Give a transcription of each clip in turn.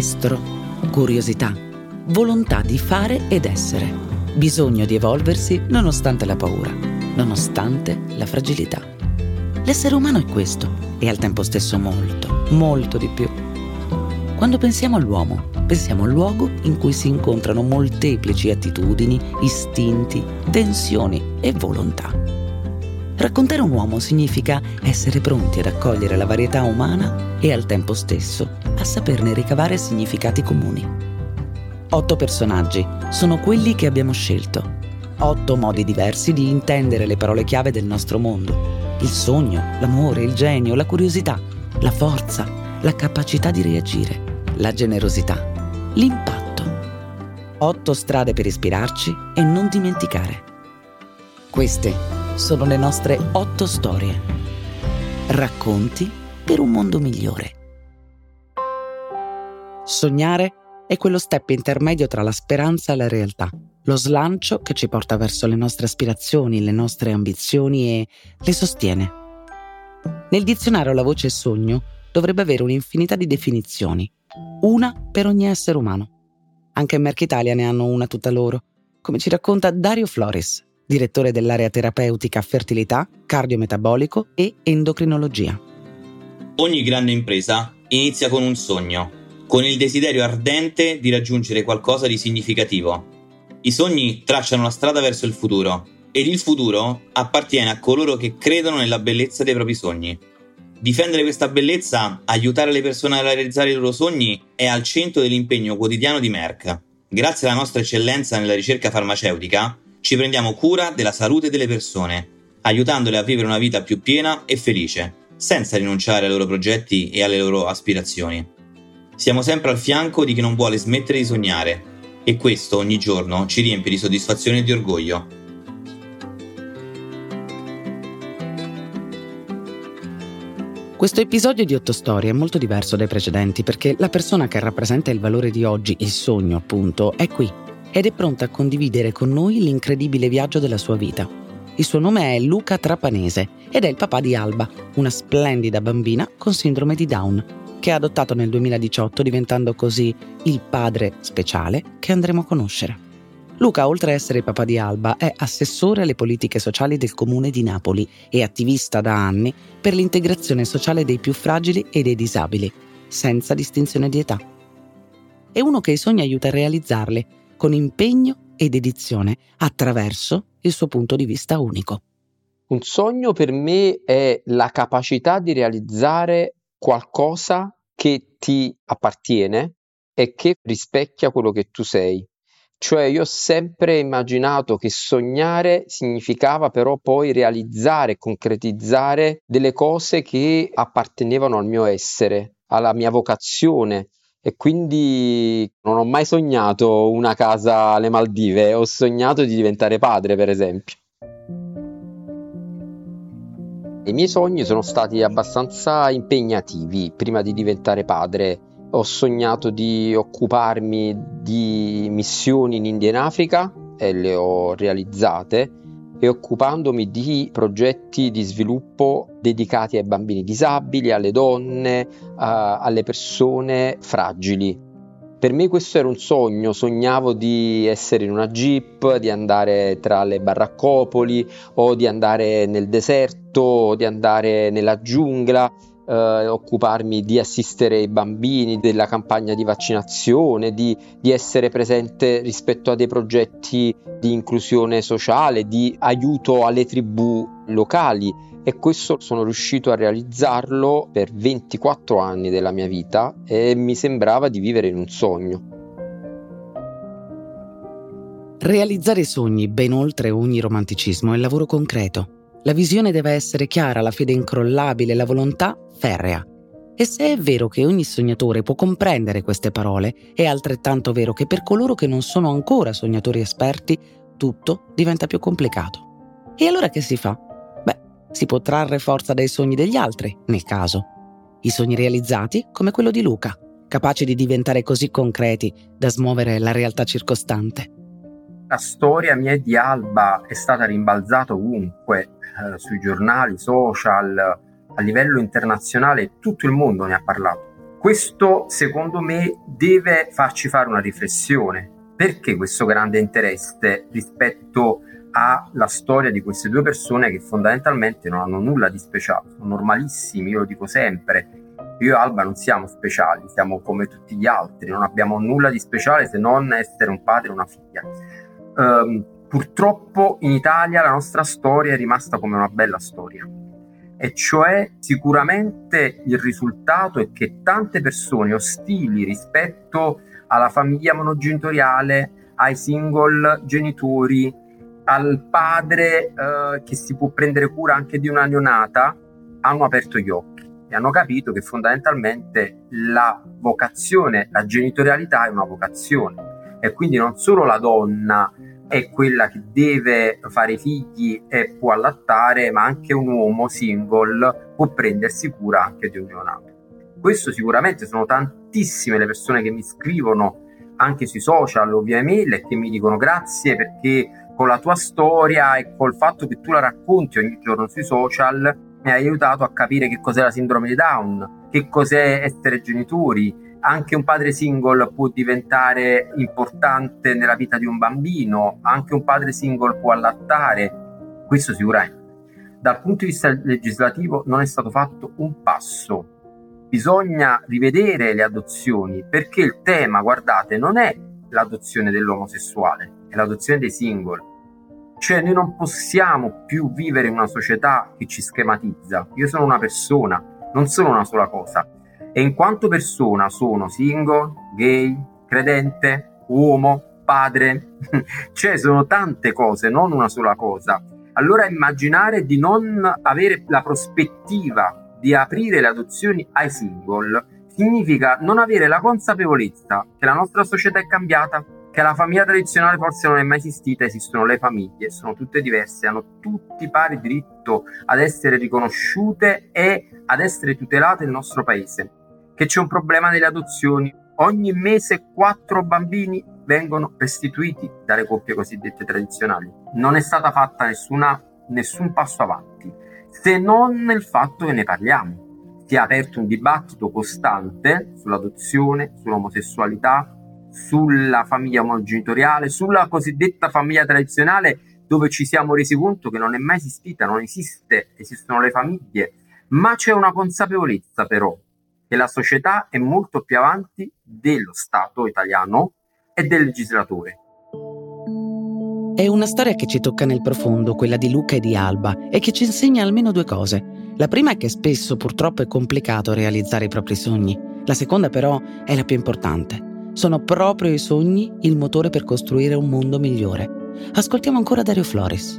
estro, curiosità, volontà di fare ed essere, bisogno di evolversi nonostante la paura, nonostante la fragilità. L'essere umano è questo e al tempo stesso molto, molto di più. Quando pensiamo all'uomo, pensiamo al luogo in cui si incontrano molteplici attitudini, istinti, tensioni e volontà. Raccontare un uomo significa essere pronti ad accogliere la varietà umana e al tempo stesso a saperne ricavare significati comuni. Otto personaggi sono quelli che abbiamo scelto. Otto modi diversi di intendere le parole chiave del nostro mondo. Il sogno, l'amore, il genio, la curiosità, la forza, la capacità di reagire, la generosità, l'impatto. Otto strade per ispirarci e non dimenticare. Queste sono le nostre otto storie. Racconti per un mondo migliore. Sognare è quello step intermedio tra la speranza e la realtà, lo slancio che ci porta verso le nostre aspirazioni, le nostre ambizioni e le sostiene. Nel dizionario la voce sogno dovrebbe avere un'infinità di definizioni, una per ogni essere umano. Anche in Merck Italia ne hanno una tutta loro, come ci racconta Dario Floris, direttore dell'area terapeutica fertilità, cardiometabolico e endocrinologia. Ogni grande impresa inizia con un sogno, con il desiderio ardente di raggiungere qualcosa di significativo. I sogni tracciano la strada verso il futuro ed il futuro appartiene a coloro che credono nella bellezza dei propri sogni. Difendere questa bellezza, aiutare le persone a realizzare i loro sogni è al centro dell'impegno quotidiano di Merck. Grazie alla nostra eccellenza nella ricerca farmaceutica, ci prendiamo cura della salute delle persone, aiutandole a vivere una vita più piena e felice, senza rinunciare ai loro progetti e alle loro aspirazioni. Siamo sempre al fianco di chi non vuole smettere di sognare e questo ogni giorno ci riempie di soddisfazione e di orgoglio. Questo episodio di Otto Storie è molto diverso dai precedenti perché la persona che rappresenta il valore di oggi, il sogno appunto, è qui ed è pronta a condividere con noi l'incredibile viaggio della sua vita. Il suo nome è Luca Trapanese ed è il papà di Alba, una splendida bambina con sindrome di Down, che ha adottato nel 2018 diventando così il padre speciale che andremo a conoscere. Luca, oltre a essere il papà di Alba, è assessore alle politiche sociali del comune di Napoli e attivista da anni per l'integrazione sociale dei più fragili e dei disabili, senza distinzione di età. È uno che i sogni aiuta a realizzarli con impegno e dedizione attraverso il suo punto di vista unico. Un sogno per me è la capacità di realizzare qualcosa che ti appartiene e che rispecchia quello che tu sei. Cioè io ho sempre immaginato che sognare significava però poi realizzare, concretizzare delle cose che appartenevano al mio essere, alla mia vocazione. E quindi non ho mai sognato una casa alle Maldive, ho sognato di diventare padre, per esempio. I miei sogni sono stati abbastanza impegnativi prima di diventare padre ho sognato di occuparmi di missioni in India e in Africa e le ho realizzate e occupandomi di progetti di sviluppo dedicati ai bambini disabili, alle donne, a, alle persone fragili. Per me questo era un sogno, sognavo di essere in una jeep, di andare tra le baraccopoli o di andare nel deserto o di andare nella giungla eh, occuparmi di assistere i bambini, della campagna di vaccinazione, di, di essere presente rispetto a dei progetti di inclusione sociale, di aiuto alle tribù locali e questo sono riuscito a realizzarlo per 24 anni della mia vita e mi sembrava di vivere in un sogno. Realizzare sogni ben oltre ogni romanticismo è lavoro concreto la visione deve essere chiara, la fede incrollabile, la volontà ferrea. E se è vero che ogni sognatore può comprendere queste parole, è altrettanto vero che per coloro che non sono ancora sognatori esperti, tutto diventa più complicato. E allora che si fa? Si può trarre forza dai sogni degli altri, nel caso. I sogni realizzati, come quello di Luca, capaci di diventare così concreti da smuovere la realtà circostante. La storia mia di Alba è stata rimbalzata ovunque, eh, sui giornali, social, a livello internazionale, tutto il mondo ne ha parlato. Questo secondo me deve farci fare una riflessione. Perché questo grande interesse rispetto alla storia di queste due persone che fondamentalmente non hanno nulla di speciale, sono normalissimi, io lo dico sempre. Io e Alba non siamo speciali, siamo come tutti gli altri, non abbiamo nulla di speciale se non essere un padre e una figlia. Um, purtroppo in Italia la nostra storia è rimasta come una bella storia e cioè sicuramente il risultato è che tante persone ostili rispetto alla famiglia monogenitoriale, ai single genitori, al padre eh, che si può prendere cura anche di una neonata, hanno aperto gli occhi e hanno capito che fondamentalmente la vocazione, la genitorialità è una vocazione e quindi non solo la donna è quella che deve fare figli e può allattare, ma anche un uomo single può prendersi cura anche di un neonato. Questo sicuramente sono tantissime le persone che mi scrivono anche sui social o via email e che mi dicono grazie perché con la tua storia e col fatto che tu la racconti ogni giorno sui social mi hai aiutato a capire che cos'è la sindrome di Down, che cos'è essere genitori, anche un padre single può diventare importante nella vita di un bambino, anche un padre single può allattare, questo sicuramente. Dal punto di vista legislativo non è stato fatto un passo. Bisogna rivedere le adozioni perché il tema, guardate, non è l'adozione dell'omosessuale, è l'adozione dei single. Cioè noi non possiamo più vivere in una società che ci schematizza. Io sono una persona, non sono una sola cosa e in quanto persona sono single, gay, credente, uomo, padre, cioè sono tante cose, non una sola cosa. Allora immaginare di non avere la prospettiva di aprire le adozioni ai single significa non avere la consapevolezza che la nostra società è cambiata, che la famiglia tradizionale forse non è mai esistita, esistono le famiglie, sono tutte diverse, hanno tutti pari diritto ad essere riconosciute e ad essere tutelate nel nostro paese che c'è un problema nelle adozioni. Ogni mese quattro bambini vengono restituiti dalle coppie cosiddette tradizionali. Non è stata fatta nessuna, nessun passo avanti, se non nel fatto che ne parliamo. Si è aperto un dibattito costante sull'adozione, sull'omosessualità, sulla famiglia monogenitoriale, sulla cosiddetta famiglia tradizionale, dove ci siamo resi conto che non è mai esistita, non esiste, esistono le famiglie, ma c'è una consapevolezza però che la società è molto più avanti dello Stato italiano e del legislatore. È una storia che ci tocca nel profondo, quella di Luca e di Alba, e che ci insegna almeno due cose. La prima è che spesso purtroppo è complicato realizzare i propri sogni. La seconda però è la più importante. Sono proprio i sogni il motore per costruire un mondo migliore. Ascoltiamo ancora Dario Floris.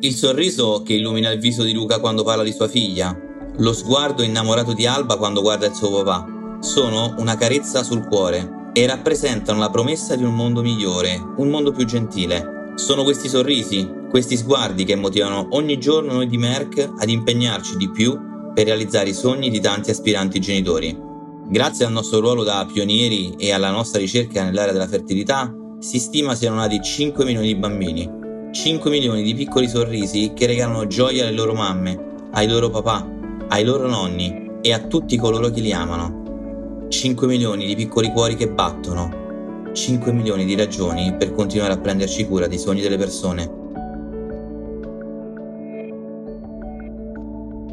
Il sorriso che illumina il viso di Luca quando parla di sua figlia, lo sguardo innamorato di Alba quando guarda il suo papà. Sono una carezza sul cuore e rappresentano la promessa di un mondo migliore, un mondo più gentile. Sono questi sorrisi, questi sguardi che motivano ogni giorno noi di Merck ad impegnarci di più per realizzare i sogni di tanti aspiranti genitori. Grazie al nostro ruolo da pionieri e alla nostra ricerca nell'area della fertilità, si stima siano nati 5 milioni di bambini. 5 milioni di piccoli sorrisi che regalano gioia alle loro mamme, ai loro papà, ai loro nonni e a tutti coloro che li amano. 5 milioni di piccoli cuori che battono, 5 milioni di ragioni per continuare a prenderci cura dei sogni delle persone.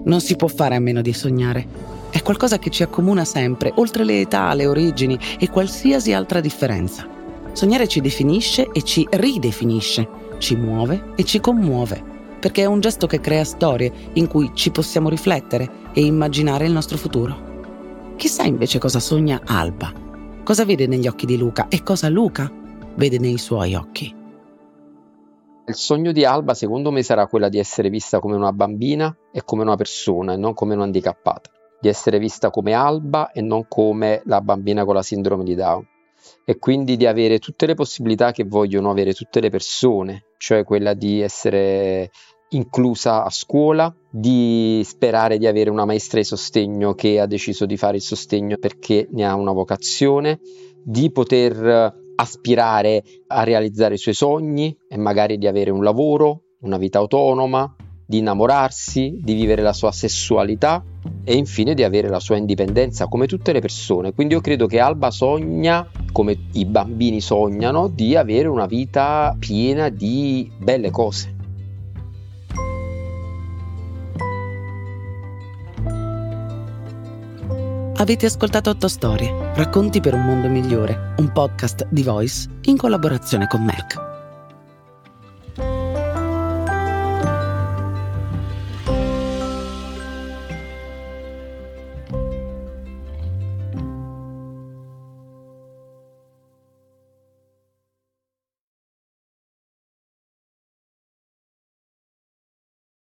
Non si può fare a meno di sognare. È qualcosa che ci accomuna sempre, oltre le età, le origini e qualsiasi altra differenza. Sognare ci definisce e ci ridefinisce, ci muove e ci commuove perché è un gesto che crea storie in cui ci possiamo riflettere e immaginare il nostro futuro. Chissà invece cosa sogna Alba, cosa vede negli occhi di Luca e cosa Luca vede nei suoi occhi. Il sogno di Alba secondo me sarà quella di essere vista come una bambina e come una persona e non come un'handicappata, di essere vista come Alba e non come la bambina con la sindrome di Down. E quindi di avere tutte le possibilità che vogliono avere tutte le persone, cioè quella di essere inclusa a scuola, di sperare di avere una maestra di sostegno che ha deciso di fare il sostegno perché ne ha una vocazione, di poter aspirare a realizzare i suoi sogni e magari di avere un lavoro, una vita autonoma, di innamorarsi, di vivere la sua sessualità e infine di avere la sua indipendenza come tutte le persone. Quindi io credo che Alba sogna, come i bambini sognano, di avere una vita piena di belle cose. Avete ascoltato Otto Storie, racconti per un mondo migliore, un podcast di Voice in collaborazione con Merck.